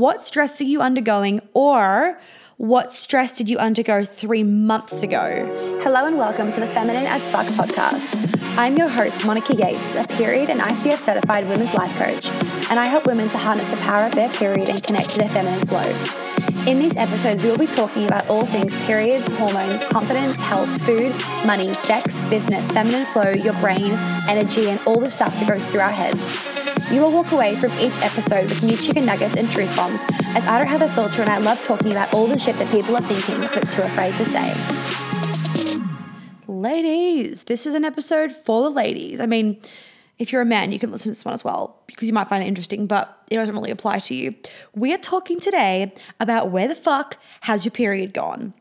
what stress are you undergoing or what stress did you undergo three months ago? Hello and welcome to the Feminine as Fuck podcast. I'm your host, Monica Yates, a period and ICF certified women's life coach, and I help women to harness the power of their period and connect to their feminine flow. In these episodes, we will be talking about all things periods, hormones, confidence, health, food, money, sex, business, feminine flow, your brain, energy, and all the stuff that goes through our heads. You will walk away from each episode with new chicken nuggets and truth bombs, as I don't have a filter and I love talking about all the shit that people are thinking but too afraid to say. Ladies, this is an episode for the ladies. I mean, if you're a man, you can listen to this one as well because you might find it interesting, but it doesn't really apply to you. We are talking today about where the fuck has your period gone?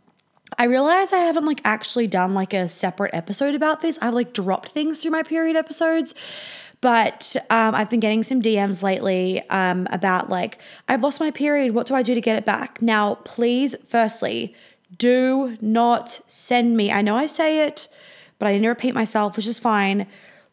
I realize I haven't like actually done like a separate episode about this. I've like dropped things through my period episodes but um, I've been getting some DMs lately um, about like, I've lost my period. What do I do to get it back? Now, please, firstly, do not send me. I know I say it, but I need to repeat myself, which is fine.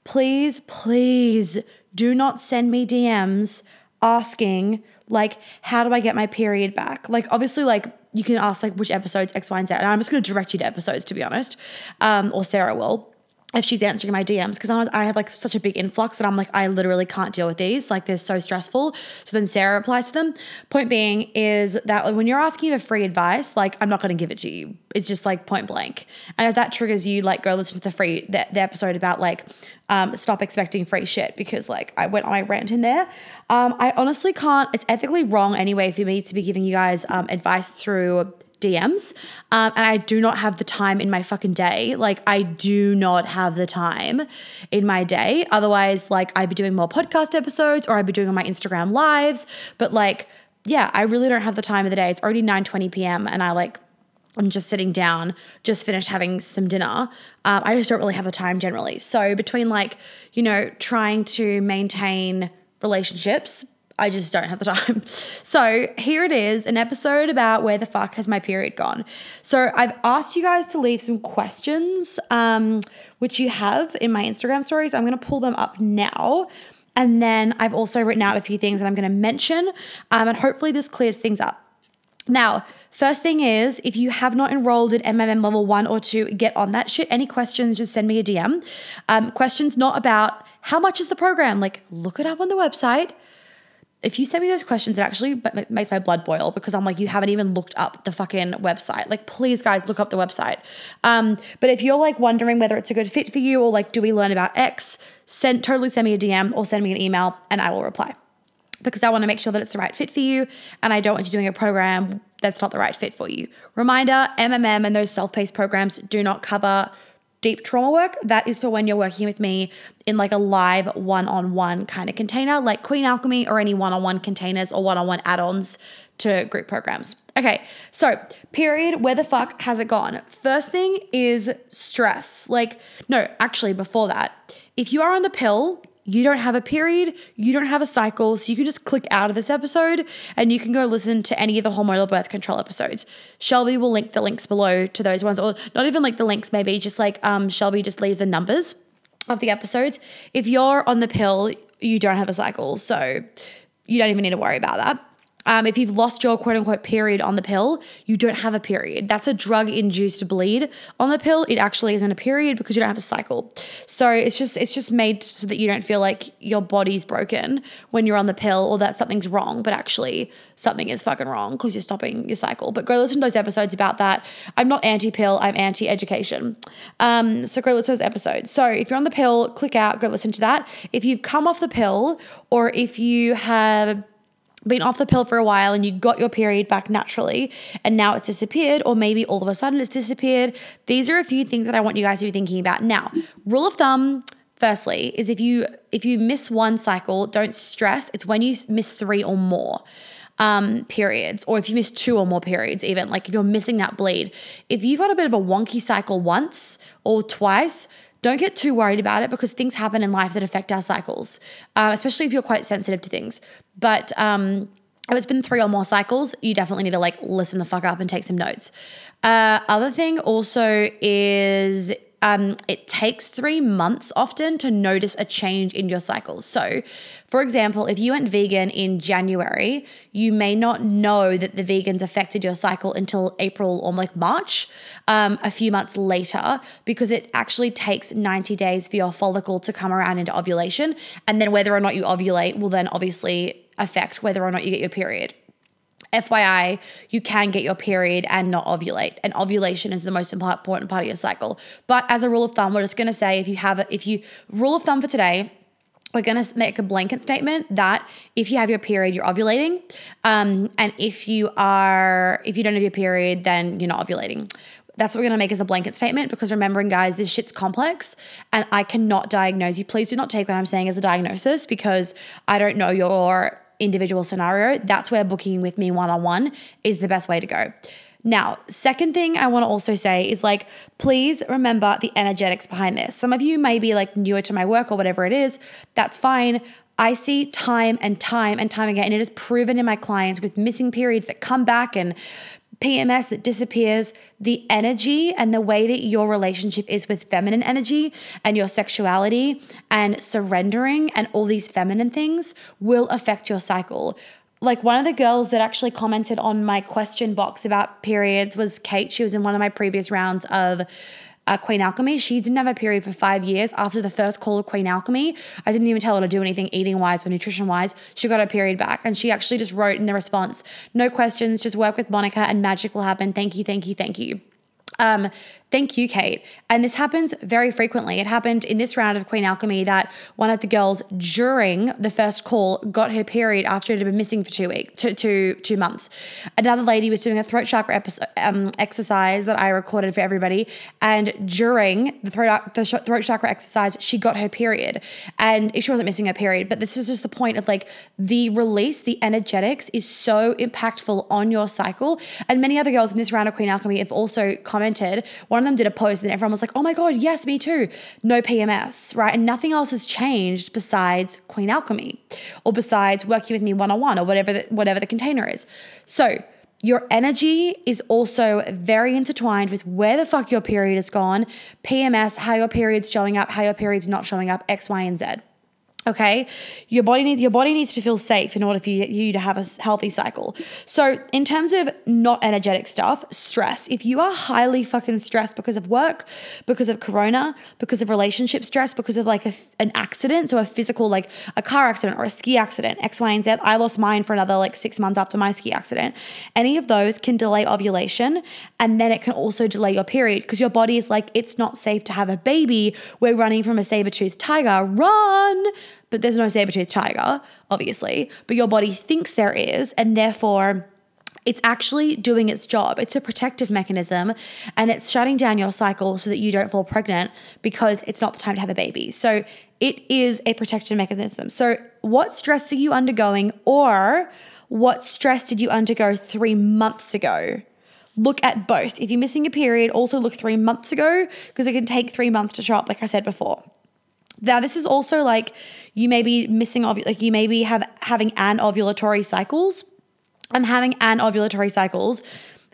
Please, please do not send me DMs asking, like, how do I get my period back? Like, obviously, like, you can ask, like, which episodes X, Y, and Z. And I'm just going to direct you to episodes, to be honest, um, or Sarah will if she's answering my DMs because I have like such a big influx that I'm like I literally can't deal with these. Like they're so stressful. So then Sarah replies to them. Point being is that when you're asking for free advice like I'm not going to give it to you. It's just like point blank. And if that triggers you like go listen to the free the, the episode about like um, stop expecting free shit because like I went on my rant in there. Um, I honestly can't it's ethically wrong anyway for me to be giving you guys um, advice through DMs. Um, and I do not have the time in my fucking day. Like, I do not have the time in my day. Otherwise, like, I'd be doing more podcast episodes or I'd be doing on my Instagram lives. But, like, yeah, I really don't have the time of the day. It's already 9 20 p.m. and I like, I'm just sitting down, just finished having some dinner. Um, I just don't really have the time generally. So, between like, you know, trying to maintain relationships, I just don't have the time. So here it is an episode about where the fuck has my period gone. So I've asked you guys to leave some questions, um, which you have in my Instagram stories. I'm going to pull them up now. And then I've also written out a few things that I'm going to mention. Um, and hopefully this clears things up. Now, first thing is, if you have not enrolled in MMM level one or two, get on that shit. Any questions, just send me a DM. Um, questions not about how much is the program. Like, look it up on the website if you send me those questions, it actually makes my blood boil because I'm like, you haven't even looked up the fucking website. Like, please, guys, look up the website. Um, but if you're like wondering whether it's a good fit for you or like, do we learn about X, send totally send me a DM or send me an email and I will reply because I want to make sure that it's the right fit for you and I don't want you doing a program that's not the right fit for you. Reminder MMM and those self paced programs do not cover deep trauma work, that is for when you're working with me in like a live one on one kind of container, like Queen Alchemy or any one on one containers or one on one add ons to group programs. Okay, so period, where the fuck has it gone? First thing is stress. Like, no, actually, before that, if you are on the pill, you don't have a period, you don't have a cycle, so you can just click out of this episode and you can go listen to any of the hormonal birth control episodes. Shelby will link the links below to those ones, or not even like the links, maybe just like um, Shelby just leave the numbers of the episodes. If you're on the pill, you don't have a cycle, so you don't even need to worry about that. Um, if you've lost your quote unquote period on the pill, you don't have a period. That's a drug induced bleed. On the pill, it actually isn't a period because you don't have a cycle. So it's just it's just made so that you don't feel like your body's broken when you're on the pill or that something's wrong, but actually something is fucking wrong because you're stopping your cycle. But go listen to those episodes about that. I'm not anti-pill, I'm anti-education. Um, so go listen to those episodes. So if you're on the pill, click out, go listen to that. If you've come off the pill or if you have been off the pill for a while and you got your period back naturally and now it's disappeared or maybe all of a sudden it's disappeared. These are a few things that i want you guys to be thinking about. Now rule of thumb firstly is if you if you miss one cycle don't stress. It's when you miss three or more um, periods or if you miss two or more periods even like if you're missing that bleed. If you got a bit of a wonky cycle once or twice don't get too worried about it because things happen in life that affect our cycles, uh, especially if you're quite sensitive to things. But um, if it's been three or more cycles, you definitely need to like listen the fuck up and take some notes. Uh, other thing also is um, it takes three months often to notice a change in your cycles. So, for example, if you went vegan in January, you may not know that the vegans affected your cycle until April or like March, um, a few months later, because it actually takes 90 days for your follicle to come around into ovulation. And then whether or not you ovulate will then obviously affect whether or not you get your period. FYI, you can get your period and not ovulate. And ovulation is the most important part of your cycle. But as a rule of thumb, we're just gonna say if you have it, if you rule of thumb for today, we're going to make a blanket statement that if you have your period, you're ovulating. Um, and if you are, if you don't have your period, then you're not ovulating. That's what we're going to make as a blanket statement because remembering, guys, this shit's complex and I cannot diagnose you. Please do not take what I'm saying as a diagnosis because I don't know your individual scenario, that's where booking with me one on one is the best way to go. Now, second thing I want to also say is like, please remember the energetics behind this. Some of you may be like newer to my work or whatever it is. That's fine. I see time and time and time again, and it is proven in my clients with missing periods that come back and PMS that disappears, the energy and the way that your relationship is with feminine energy and your sexuality and surrendering and all these feminine things will affect your cycle. Like one of the girls that actually commented on my question box about periods was Kate. She was in one of my previous rounds of uh, Queen Alchemy. She didn't have a period for five years after the first call of Queen Alchemy. I didn't even tell her to do anything eating wise or nutrition wise. She got her period back. And she actually just wrote in the response, no questions, just work with Monica and magic will happen. Thank you, thank you, thank you. Um, thank you, Kate. And this happens very frequently. It happened in this round of Queen Alchemy that one of the girls during the first call got her period after it had been missing for two weeks, two, two, two months. Another lady was doing a throat chakra episode, um, exercise that I recorded for everybody, and during the throat the throat chakra exercise, she got her period, and she wasn't missing her period. But this is just the point of like the release, the energetics is so impactful on your cycle. And many other girls in this round of Queen Alchemy have also commented. One of them did a post and everyone was like, oh my God, yes, me too. No PMS, right? And nothing else has changed besides Queen Alchemy or besides working with me one on one or whatever the, whatever the container is. So, your energy is also very intertwined with where the fuck your period has gone, PMS, how your period's showing up, how your period's not showing up, X, Y, and Z. Okay, your body needs your body needs to feel safe in order for you, you to have a healthy cycle. So, in terms of not energetic stuff, stress. If you are highly fucking stressed because of work, because of corona, because of relationship stress, because of like a, an accident, so a physical like a car accident or a ski accident, X, Y, and Z. I lost mine for another like six months after my ski accident. Any of those can delay ovulation, and then it can also delay your period because your body is like it's not safe to have a baby. We're running from a saber tooth tiger. Run but there's no saber-toothed tiger, obviously, but your body thinks there is, and therefore it's actually doing its job. It's a protective mechanism and it's shutting down your cycle so that you don't fall pregnant because it's not the time to have a baby. So it is a protective mechanism. So, what stress are you undergoing, or what stress did you undergo three months ago? Look at both. If you're missing a period, also look three months ago because it can take three months to show up, like I said before. Now, this is also like you may be missing, ov- like you may be have, having anovulatory cycles, and having anovulatory cycles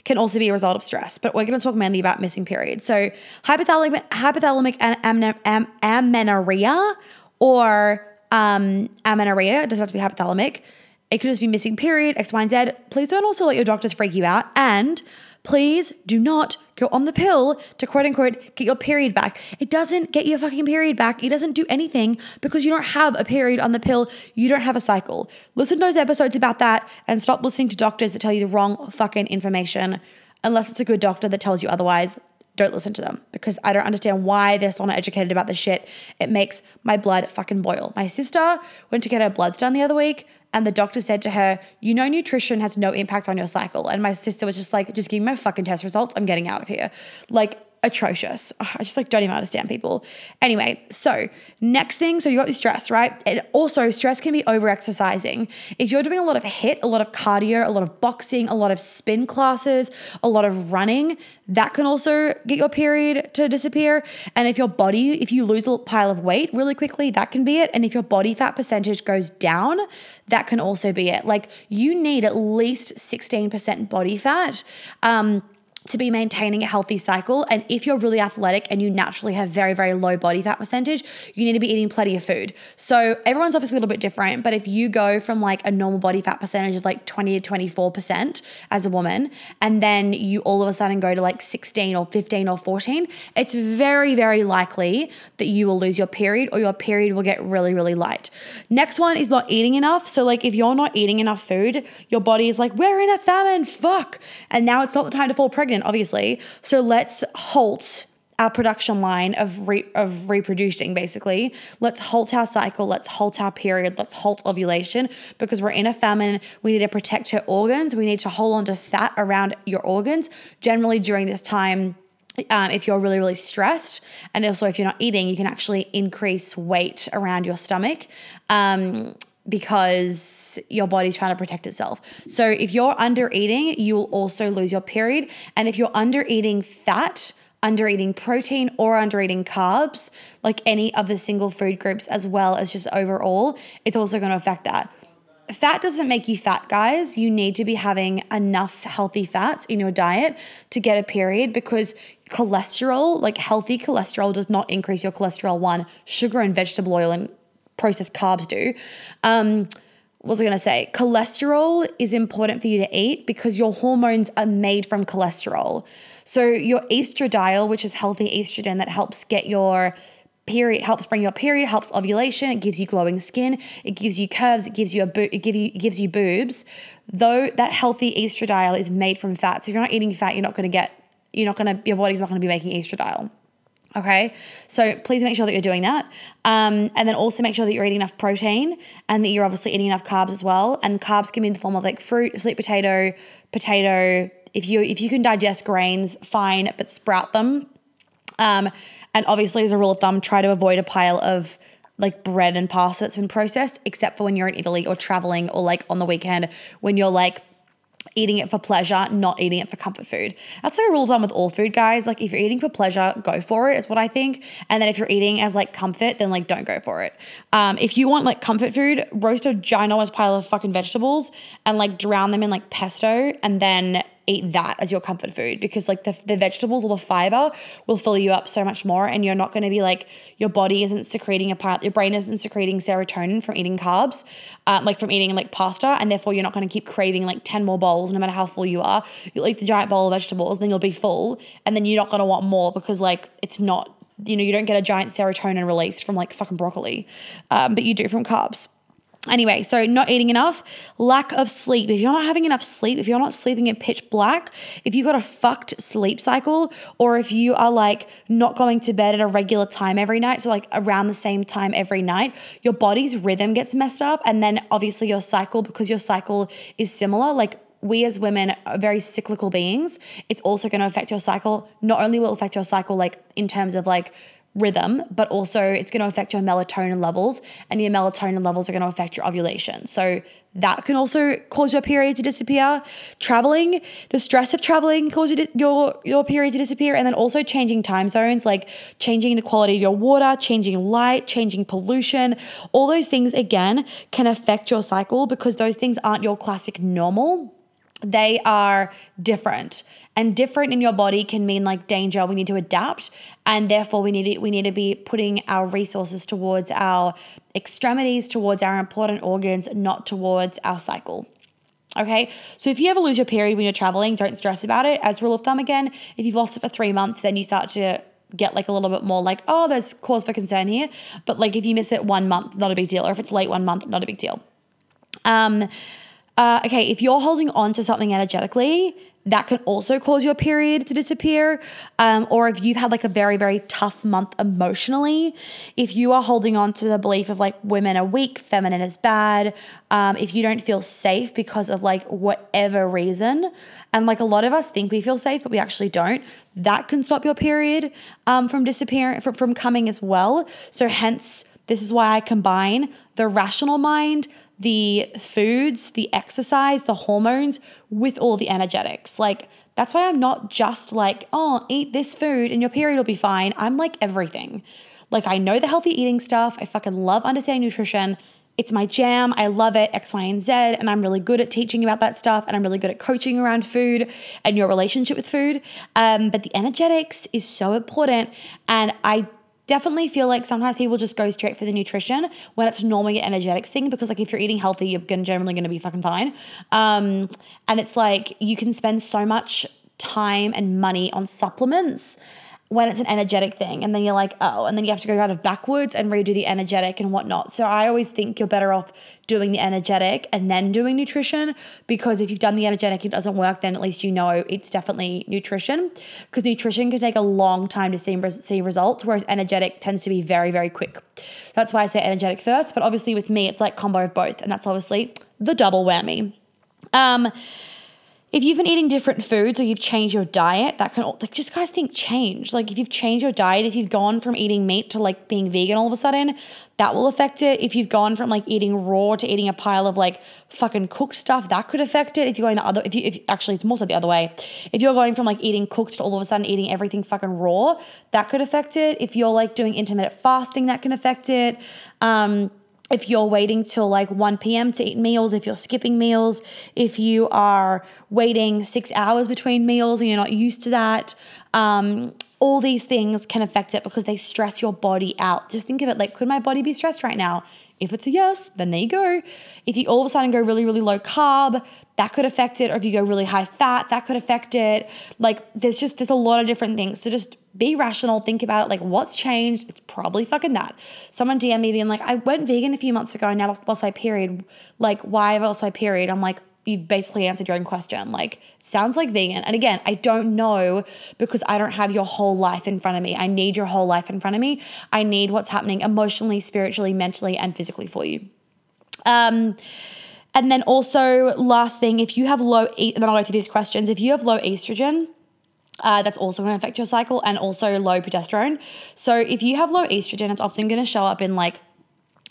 can also be a result of stress. But we're going to talk mainly about missing periods. So, hypothalamic, hypothalamic am, am, amenorrhea or um, amenorrhea, it doesn't have to be hypothalamic. It could just be missing period, X, Y, and Z. Please don't also let your doctors freak you out. And please do not go on the pill to quote unquote get your period back. It doesn't get your fucking period back. It doesn't do anything because you don't have a period on the pill. You don't have a cycle. Listen to those episodes about that and stop listening to doctors that tell you the wrong fucking information. Unless it's a good doctor that tells you otherwise, don't listen to them because I don't understand why they're so not educated about this shit. It makes my blood fucking boil. My sister went to get her bloods done the other week and the doctor said to her, You know, nutrition has no impact on your cycle. And my sister was just like, Just give me my fucking test results. I'm getting out of here. Like, atrocious. I just like don't even understand people. Anyway, so next thing, so you got your stress, right? And also stress can be over exercising. If you're doing a lot of HIIT, a lot of cardio, a lot of boxing, a lot of spin classes, a lot of running, that can also get your period to disappear. And if your body, if you lose a pile of weight really quickly, that can be it. And if your body fat percentage goes down, that can also be it. Like you need at least 16% body fat. Um, to be maintaining a healthy cycle. And if you're really athletic and you naturally have very, very low body fat percentage, you need to be eating plenty of food. So everyone's obviously a little bit different, but if you go from like a normal body fat percentage of like 20 to 24% as a woman, and then you all of a sudden go to like 16 or 15 or 14, it's very, very likely that you will lose your period or your period will get really, really light. Next one is not eating enough. So, like, if you're not eating enough food, your body is like, we're in a famine, fuck. And now it's not the time to fall pregnant pregnant, obviously. So let's halt our production line of re- of reproducing basically. Let's halt our cycle. Let's halt our period. Let's halt ovulation because we're in a famine. We need to protect your organs. We need to hold on to fat around your organs. Generally during this time um, if you're really really stressed and also if you're not eating you can actually increase weight around your stomach. Um, because your body's trying to protect itself. So if you're under eating, you will also lose your period. And if you're under eating fat, under eating protein, or under eating carbs, like any of the single food groups, as well as just overall, it's also going to affect that. Fat doesn't make you fat, guys. You need to be having enough healthy fats in your diet to get a period because cholesterol, like healthy cholesterol, does not increase your cholesterol. One, sugar and vegetable oil and processed carbs do. Um, what was I going to say? Cholesterol is important for you to eat because your hormones are made from cholesterol. So your estradiol, which is healthy estrogen that helps get your period helps bring your period helps ovulation it gives you glowing skin it gives you curves it gives you a bo- it give you it gives you boobs though that healthy estradiol is made from fat so if you're not eating fat you're not going to get you're not going to your body's not going to be making estradiol Okay, so please make sure that you're doing that. Um, and then also make sure that you're eating enough protein and that you're obviously eating enough carbs as well. And carbs can be in the form of like fruit, sweet potato, potato. If you if you can digest grains, fine, but sprout them. Um, and obviously, as a rule of thumb, try to avoid a pile of like bread and pasta that's been processed, except for when you're in Italy or traveling or like on the weekend when you're like eating it for pleasure, not eating it for comfort food. That's a rule of thumb with all food, guys. Like if you're eating for pleasure, go for it, is what I think. And then if you're eating as like comfort, then like don't go for it. Um, if you want like comfort food, roast a ginormous pile of fucking vegetables and like drown them in like pesto and then eat that as your comfort food because like the, the vegetables or the fiber will fill you up so much more and you're not going to be like your body isn't secreting a part your brain isn't secreting serotonin from eating carbs uh, like from eating like pasta and therefore you're not going to keep craving like 10 more bowls no matter how full you are. You'll eat the giant bowl of vegetables then you'll be full and then you're not going to want more because like it's not you know you don't get a giant serotonin released from like fucking broccoli um, but you do from carbs Anyway, so not eating enough, lack of sleep. If you're not having enough sleep, if you're not sleeping in pitch black, if you've got a fucked sleep cycle, or if you are like not going to bed at a regular time every night, so like around the same time every night, your body's rhythm gets messed up. And then obviously your cycle, because your cycle is similar, like we as women are very cyclical beings. It's also going to affect your cycle. Not only will it affect your cycle, like in terms of like rhythm, but also it's going to affect your melatonin levels, and your melatonin levels are going to affect your ovulation. So that can also cause your period to disappear. Traveling, the stress of traveling causes your your period to disappear, and then also changing time zones, like changing the quality of your water, changing light, changing pollution. All those things again can affect your cycle because those things aren't your classic normal they are different and different in your body can mean like danger we need to adapt and therefore we need to, we need to be putting our resources towards our extremities towards our important organs not towards our cycle Okay, so if you ever lose your period when you're traveling, don't stress about it. As rule of thumb, again, if you've lost it for three months, then you start to get like a little bit more like, oh, there's cause for concern here. But like if you miss it one month, not a big deal. Or if it's late one month, not a big deal. Um, uh, okay, if you're holding on to something energetically, that can also cause your period to disappear. Um, or if you've had like a very, very tough month emotionally, if you are holding on to the belief of like women are weak, feminine is bad, um, if you don't feel safe because of like whatever reason, and like a lot of us think we feel safe, but we actually don't, that can stop your period um, from disappearing, from, from coming as well. So, hence, this is why I combine the rational mind, the foods, the exercise, the hormones with all the energetics. Like, that's why I'm not just like, oh, eat this food and your period will be fine. I'm like everything. Like, I know the healthy eating stuff. I fucking love understanding nutrition. it's my jam. I love it, X, Y, and Z. And I'm really good at teaching about that stuff. And I'm really good at coaching around food and your relationship with food. Um, but the energetics is so important. And I definitely feel like sometimes people just go straight for the nutrition when it's normally an energetics thing because like if you're eating healthy you're generally going to be fucking fine. Um, and it's like you can spend so much time and money on supplements when it's an energetic thing and then you're like oh and then you have to go kind of backwards and redo the energetic and whatnot. So i always think you're better off doing the energetic and then doing nutrition because if you've done the energetic it doesn't work then at least you know it's definitely nutrition. Because nutrition can take a long time to see, see results whereas energetic tends to be very very quick. That's why i say energetic first but obviously with me it's like combo of both and that's obviously the double whammy. Um if you've been eating different foods or you've changed your diet, that can like just guys think change. Like if you've changed your diet, if you've gone from eating meat to like being vegan all of a sudden, that will affect it. If you've gone from like eating raw to eating a pile of like fucking cooked stuff, that could affect it. If you're going the other, if you if actually it's more so the other way. If you're going from like eating cooked to all of a sudden eating everything fucking raw, that could affect it. If you're like doing intermittent fasting, that can affect it. Um, if you're waiting till like 1 p.m. to eat meals, if you're skipping meals, if you are waiting six hours between meals and you're not used to that, um, all these things can affect it because they stress your body out. Just think of it like, could my body be stressed right now? If it's a yes, then there you go. If you all of a sudden go really, really low carb, that could affect it. Or if you go really high fat, that could affect it. Like there's just, there's a lot of different things. So just be rational, think about it. Like, what's changed? It's probably fucking that. Someone DM me being like, I went vegan a few months ago and now I've lost my period. Like, why have I lost my period? I'm like, you've basically answered your own question. Like, sounds like vegan. And again, I don't know because I don't have your whole life in front of me. I need your whole life in front of me. I need what's happening emotionally, spiritually, mentally, and physically for you. Um, and then also, last thing, if you have low, eat and then I'll go through these questions. If you have low estrogen, uh, that's also going to affect your cycle and also low progesterone. So if you have low estrogen, it's often going to show up in like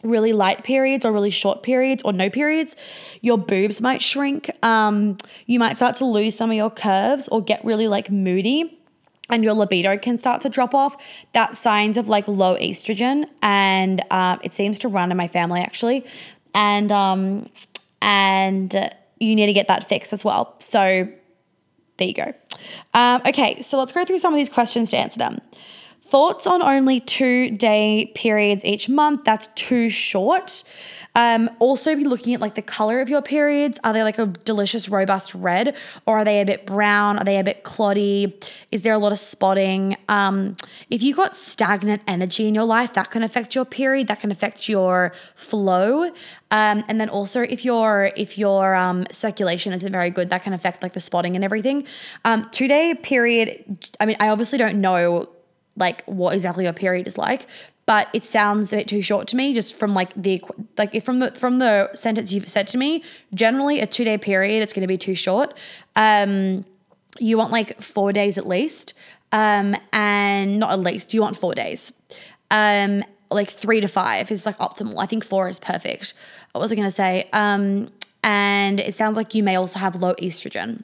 really light periods or really short periods or no periods. Your boobs might shrink. Um, you might start to lose some of your curves or get really like moody and your libido can start to drop off. That's signs of like low estrogen, and uh, it seems to run in my family actually, and um, and you need to get that fixed as well. So there you go. Um, okay, so let's go through some of these questions to answer them. Thoughts on only two day periods each month? That's too short. Um, also, be looking at like the color of your periods. Are they like a delicious, robust red, or are they a bit brown? Are they a bit cloddy? Is there a lot of spotting? Um, if you've got stagnant energy in your life, that can affect your period. That can affect your flow. Um, and then also, if your if your um, circulation isn't very good, that can affect like the spotting and everything. Um, two day period. I mean, I obviously don't know like what exactly your period is like but it sounds a bit too short to me just from like the like from the from the sentence you've said to me generally a two day period it's going to be too short. Um you want like four days at least um and not at least you want four days. Um like three to five is like optimal. I think four is perfect. What was i going to say? Um and it sounds like you may also have low estrogen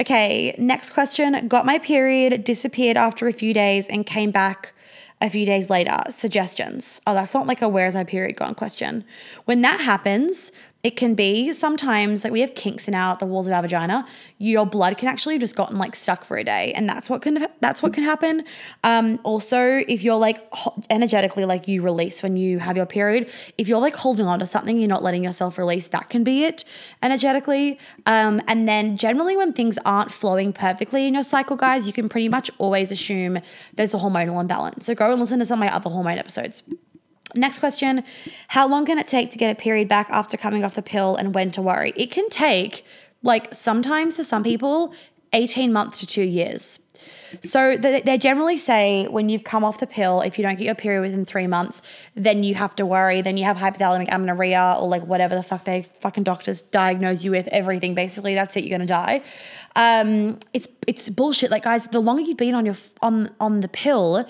okay next question got my period disappeared after a few days and came back a few days later, suggestions. Oh, that's not like a where's my period gone question. When that happens, it can be sometimes like we have kinks in our the walls of our vagina. Your blood can actually just gotten like stuck for a day, and that's what can that's what can happen. Um, also, if you're like energetically like you release when you have your period, if you're like holding on to something, you're not letting yourself release. That can be it energetically. Um, and then generally when things aren't flowing perfectly in your cycle, guys, you can pretty much always assume there's a hormonal imbalance. So go and listen to some of my other hormone episodes. Next question How long can it take to get a period back after coming off the pill and when to worry? It can take, like, sometimes for some people, 18 months to two years. So they generally say when you've come off the pill, if you don't get your period within three months, then you have to worry. Then you have hypothalamic amenorrhea or like whatever the fuck they fucking doctors diagnose you with. Everything basically, that's it. You're gonna die. Um, it's it's bullshit. Like guys, the longer you've been on your on on the pill,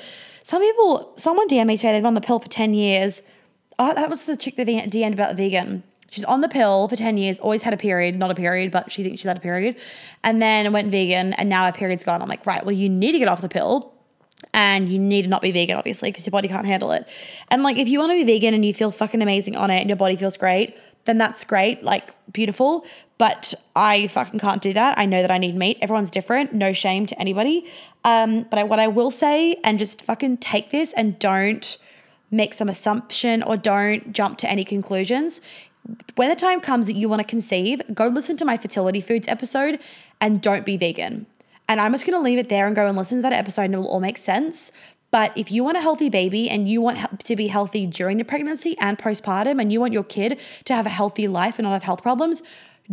some people, someone DM me today, they've been on the pill for 10 years. Oh, that was the chick that DM'd about vegan. She's on the pill for 10 years, always had a period, not a period, but she thinks she's had a period. And then went vegan and now her period's gone. I'm like, right, well, you need to get off the pill and you need to not be vegan, obviously, because your body can't handle it. And like, if you want to be vegan and you feel fucking amazing on it and your body feels great, then that's great, like beautiful. But I fucking can't do that. I know that I need meat. Everyone's different. No shame to anybody. Um, but I, what I will say, and just fucking take this and don't make some assumption or don't jump to any conclusions. When the time comes that you want to conceive, go listen to my fertility foods episode and don't be vegan. And I'm just going to leave it there and go and listen to that episode and it will all make sense. But if you want a healthy baby and you want to be healthy during the pregnancy and postpartum and you want your kid to have a healthy life and not have health problems,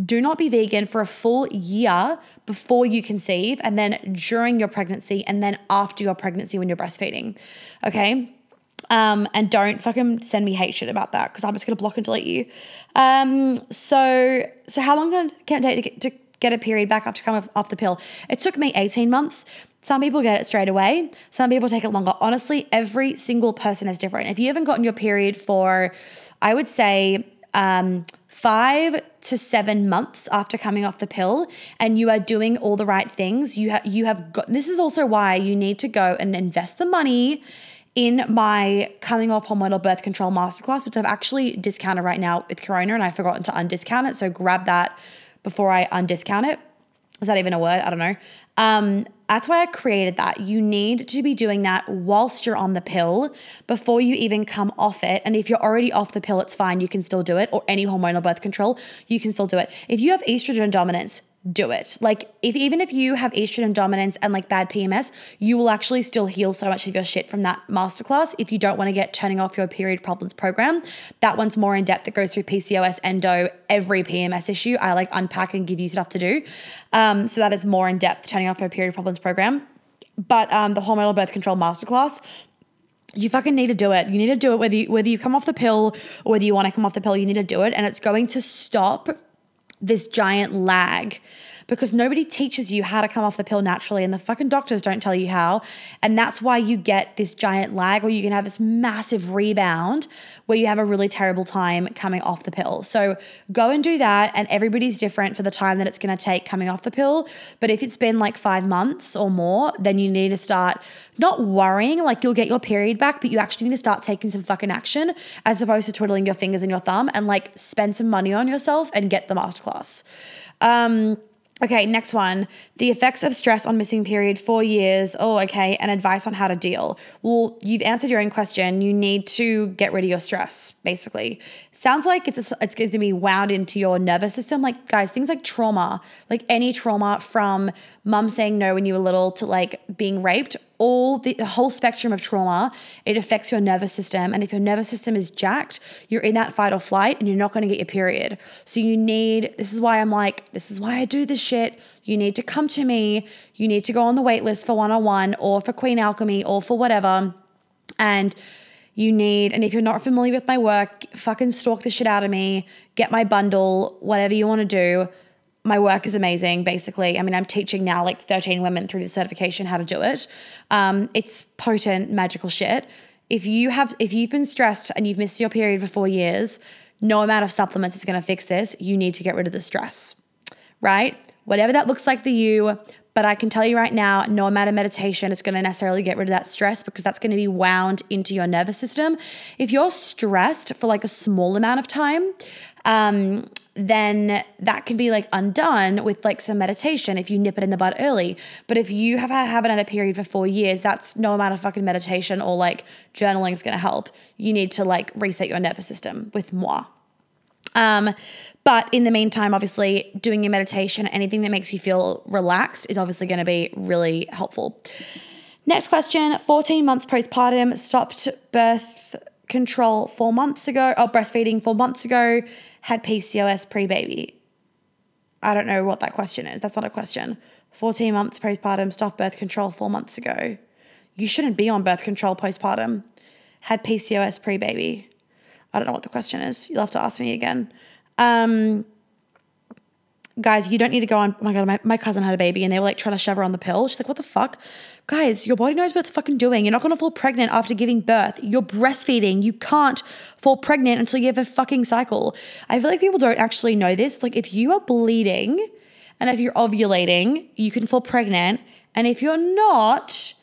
do not be vegan for a full year before you conceive and then during your pregnancy and then after your pregnancy when you're breastfeeding. Okay? Um, and don't fucking send me hate shit about that because I'm just gonna block and delete you. Um, so so how long can it take to get, to get a period back after coming off, the pill? It took me 18 months. Some people get it straight away. Some people take it longer. Honestly, every single person is different. If you haven't gotten your period for, I would say, um, five to seven months after coming off the pill and you are doing all the right things, you have you have got this is also why you need to go and invest the money in my coming off hormonal birth control masterclass, which I've actually discounted right now with Corona and I've forgotten to undiscount it. So grab that before I undiscount it. Is that even a word? I don't know. Um, that's why I created that. You need to be doing that whilst you're on the pill before you even come off it. And if you're already off the pill, it's fine. You can still do it, or any hormonal birth control, you can still do it. If you have estrogen dominance, do it. Like if even if you have estrogen dominance and like bad PMS, you will actually still heal so much of your shit from that masterclass if you don't want to get turning off your period problems program. That one's more in depth. It goes through PCOS, endo, every PMS issue. I like unpack and give you stuff to do. Um, so that is more in depth turning off your period problems program. But um, the hormonal birth control masterclass, you fucking need to do it. You need to do it whether you, whether you come off the pill or whether you want to come off the pill. You need to do it, and it's going to stop this giant lag because nobody teaches you how to come off the pill naturally and the fucking doctors don't tell you how. And that's why you get this giant lag or you can have this massive rebound where you have a really terrible time coming off the pill. So go and do that. And everybody's different for the time that it's going to take coming off the pill. But if it's been like five months or more, then you need to start not worrying like you'll get your period back, but you actually need to start taking some fucking action as opposed to twiddling your fingers and your thumb and like spend some money on yourself and get the masterclass. Um, Okay, next one. The effects of stress on missing period, four years. Oh, okay. And advice on how to deal. Well, you've answered your own question. You need to get rid of your stress, basically. Sounds like it's a, it's going to be wound into your nervous system. Like, guys, things like trauma, like any trauma from mum saying no when you were little to like being raped, all the, the whole spectrum of trauma, it affects your nervous system. And if your nervous system is jacked, you're in that fight or flight and you're not going to get your period. So you need, this is why I'm like, this is why I do this shit. You need to come to me. You need to go on the wait list for one on one or for Queen Alchemy or for whatever. And you need, and if you're not familiar with my work, fucking stalk the shit out of me, get my bundle, whatever you want to do my work is amazing, basically. I mean, I'm teaching now like 13 women through the certification how to do it. Um, it's potent, magical shit. If you have, if you've been stressed and you've missed your period for four years, no amount of supplements is going to fix this. You need to get rid of the stress, right? Whatever that looks like for you. But I can tell you right now, no amount of meditation is going to necessarily get rid of that stress because that's going to be wound into your nervous system. If you're stressed for like a small amount of time, um, then that can be like undone with like some meditation if you nip it in the bud early. But if you have had haven't had a period for four years, that's no amount of fucking meditation or like journaling is gonna help. You need to like reset your nervous system with moi. Um, but in the meantime, obviously, doing your meditation, anything that makes you feel relaxed is obviously going to be really helpful. Next question 14 months postpartum, stopped birth control four months ago, or breastfeeding four months ago, had PCOS pre baby? I don't know what that question is. That's not a question. 14 months postpartum, stopped birth control four months ago. You shouldn't be on birth control postpartum. Had PCOS pre baby. I don't know what the question is. You'll have to ask me again. Um, guys, you don't need to go on. Oh my God, my, my cousin had a baby and they were like trying to shove her on the pill. She's like, what the fuck? Guys, your body knows what it's fucking doing. You're not gonna fall pregnant after giving birth. You're breastfeeding. You can't fall pregnant until you have a fucking cycle. I feel like people don't actually know this. Like, if you are bleeding and if you're ovulating, you can fall pregnant. And if you're not,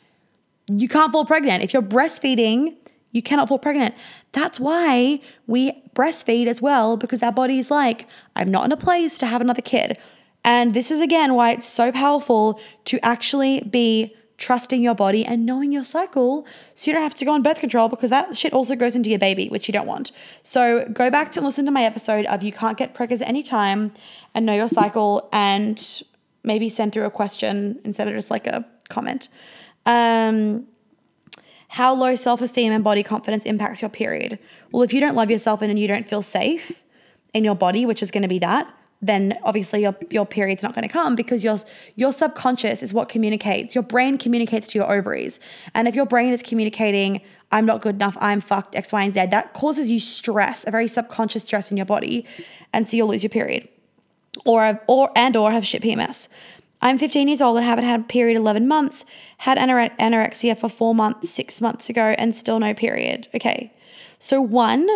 you can't fall pregnant. If you're breastfeeding, you cannot fall pregnant. That's why we breastfeed as well, because our body's like, I'm not in a place to have another kid. And this is again why it's so powerful to actually be trusting your body and knowing your cycle so you don't have to go on birth control because that shit also goes into your baby, which you don't want. So go back to listen to my episode of You Can't Get Preggers at any time and know your cycle and maybe send through a question instead of just like a comment. Um, how low self esteem and body confidence impacts your period. Well, if you don't love yourself and you don't feel safe in your body, which is going to be that, then obviously your, your period's not going to come because your, your subconscious is what communicates. Your brain communicates to your ovaries. And if your brain is communicating, I'm not good enough, I'm fucked, X, Y, and Z, that causes you stress, a very subconscious stress in your body. And so you'll lose your period or, or and or have shit PMS. I'm 15 years old and haven't had a period 11 months, had anorexia for four months, six months ago, and still no period. Okay. So, one,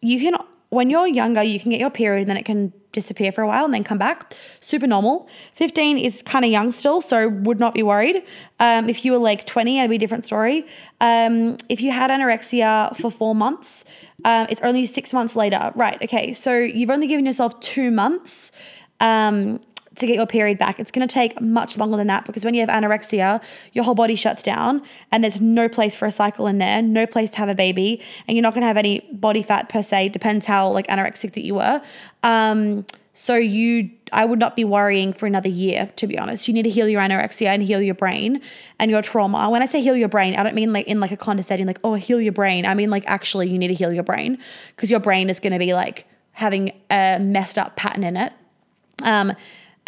you can, when you're younger, you can get your period and then it can disappear for a while and then come back. Super normal. 15 is kind of young still, so would not be worried. Um, if you were like 20, it'd be a different story. Um, if you had anorexia for four months, um, it's only six months later. Right. Okay. So you've only given yourself two months. Um, to get your period back. It's going to take much longer than that because when you have anorexia, your whole body shuts down and there's no place for a cycle in there, no place to have a baby, and you're not going to have any body fat per se. Depends how like anorexic that you were. Um, so you, I would not be worrying for another year, to be honest. You need to heal your anorexia and heal your brain and your trauma. When I say heal your brain, I don't mean like in like a condescending, like, oh, heal your brain. I mean like actually you need to heal your brain because your brain is going to be like having a messed up pattern in it. Um,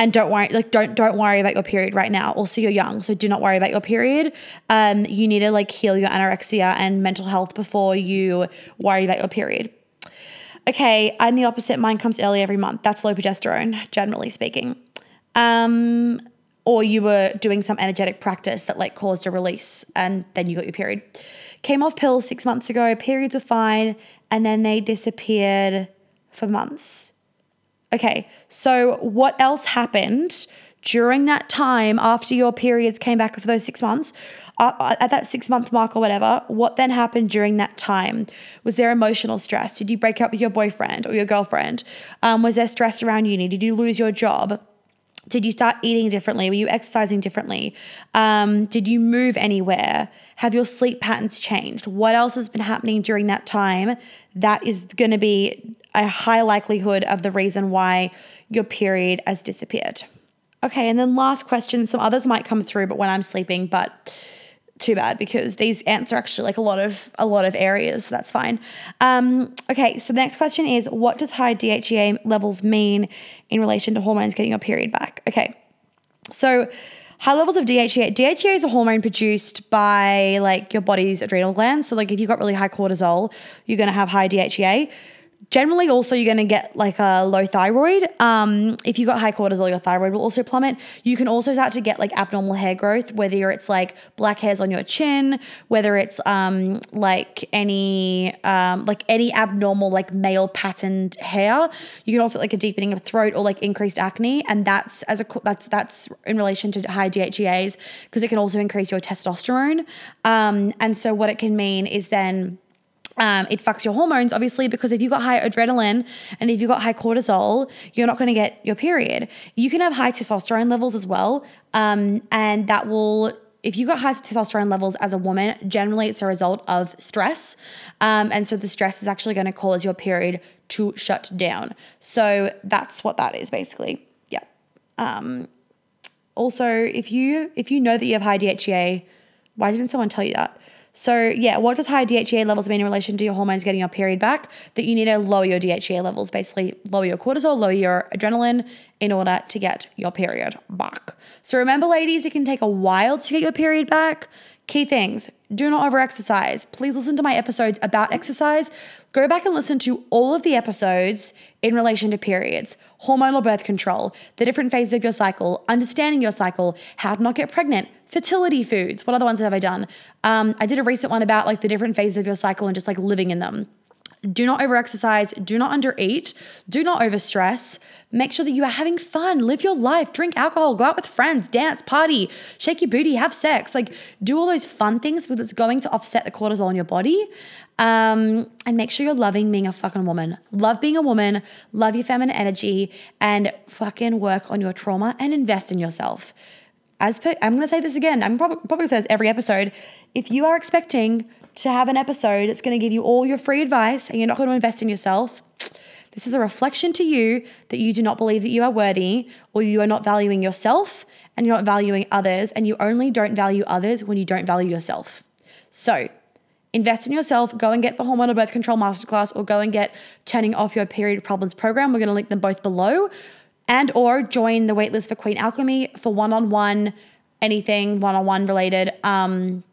and don't worry like don't don't worry about your period right now. Also you're young so do not worry about your period. Um, you need to like heal your anorexia and mental health before you worry about your period. Okay i'm the opposite. Mine comes early every month. That's low progesterone generally speaking. Um, or you were doing some energetic practice that like caused a release and then you got your period. Came off pills six months ago. Periods were fine and then they disappeared for months Okay, so what else happened during that time after your periods came back for those six months? Uh, uh, at that six month mark or whatever, what then happened during that time? Was there emotional stress? Did you break up with your boyfriend or your girlfriend? Um, was there stress around uni? Did you lose your job? Did you start eating differently? Were you exercising differently? Um, did you move anywhere? Have your sleep patterns changed? What else has been happening during that time that is going to be a high likelihood of the reason why your period has disappeared. Okay, and then last question. Some others might come through, but when I'm sleeping, but too bad because these answer actually like a lot of a lot of areas, so that's fine. Um, okay, so the next question is what does high DHEA levels mean in relation to hormones getting your period back? Okay, so high levels of DHEA. DHEA is a hormone produced by like your body's adrenal glands. So like if you've got really high cortisol, you're gonna have high DHEA. Generally, also, you're going to get like a low thyroid. Um, if you've got high cortisol, your thyroid will also plummet. You can also start to get like abnormal hair growth, whether it's like black hairs on your chin, whether it's um, like any um, like any abnormal like male patterned hair. You can also like a deepening of throat or like increased acne, and that's as a that's that's in relation to high DHEAs because it can also increase your testosterone. Um, and so what it can mean is then um, it fucks your hormones, obviously, because if you've got high adrenaline and if you've got high cortisol, you're not going to get your period. You can have high testosterone levels as well. Um, and that will, if you've got high testosterone levels as a woman, generally it's a result of stress. Um, and so the stress is actually going to cause your period to shut down. So that's what that is basically. Yeah. Um, also, if you if you know that you have high DHEA, why didn't someone tell you that? So, yeah, what does high DHEA levels mean in relation to your hormones getting your period back? That you need to lower your DHEA levels, basically lower your cortisol, lower your adrenaline in order to get your period back. So, remember, ladies, it can take a while to get your period back. Key things do not over exercise. Please listen to my episodes about exercise. Go back and listen to all of the episodes in relation to periods, hormonal birth control, the different phases of your cycle, understanding your cycle, how to not get pregnant, fertility foods. What other ones have I done? Um, I did a recent one about like the different phases of your cycle and just like living in them. Do not overexercise. Do not undereat. Do not overstress. Make sure that you are having fun. Live your life. Drink alcohol. Go out with friends. Dance. Party. Shake your booty. Have sex. Like do all those fun things because it's going to offset the cortisol in your body. Um, and make sure you're loving being a fucking woman. Love being a woman. Love your feminine energy, and fucking work on your trauma and invest in yourself. As per, I'm going to say this again. I'm probably probably says every episode. If you are expecting to have an episode that's going to give you all your free advice and you're not going to invest in yourself, this is a reflection to you that you do not believe that you are worthy or you are not valuing yourself and you're not valuing others and you only don't value others when you don't value yourself. So, invest in yourself, go and get the hormonal birth control masterclass or go and get turning off your period problems program. We're going to link them both below and or join the waitlist for Queen Alchemy for one-on-one anything one-on-one related um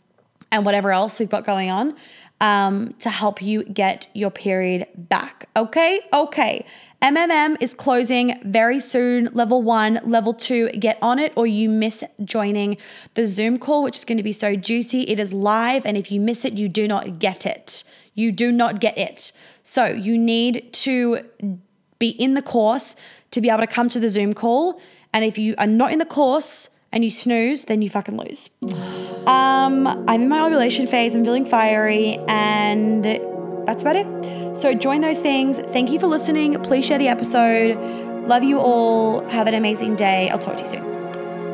and whatever else we've got going on um, to help you get your period back. Okay, okay. MMM is closing very soon. Level one, level two, get on it or you miss joining the Zoom call, which is going to be so juicy. It is live, and if you miss it, you do not get it. You do not get it. So you need to be in the course to be able to come to the Zoom call. And if you are not in the course, and you snooze, then you fucking lose. Um, I'm in my ovulation phase, I'm feeling fiery, and that's about it. So join those things. Thank you for listening. Please share the episode. Love you all. Have an amazing day. I'll talk to you soon.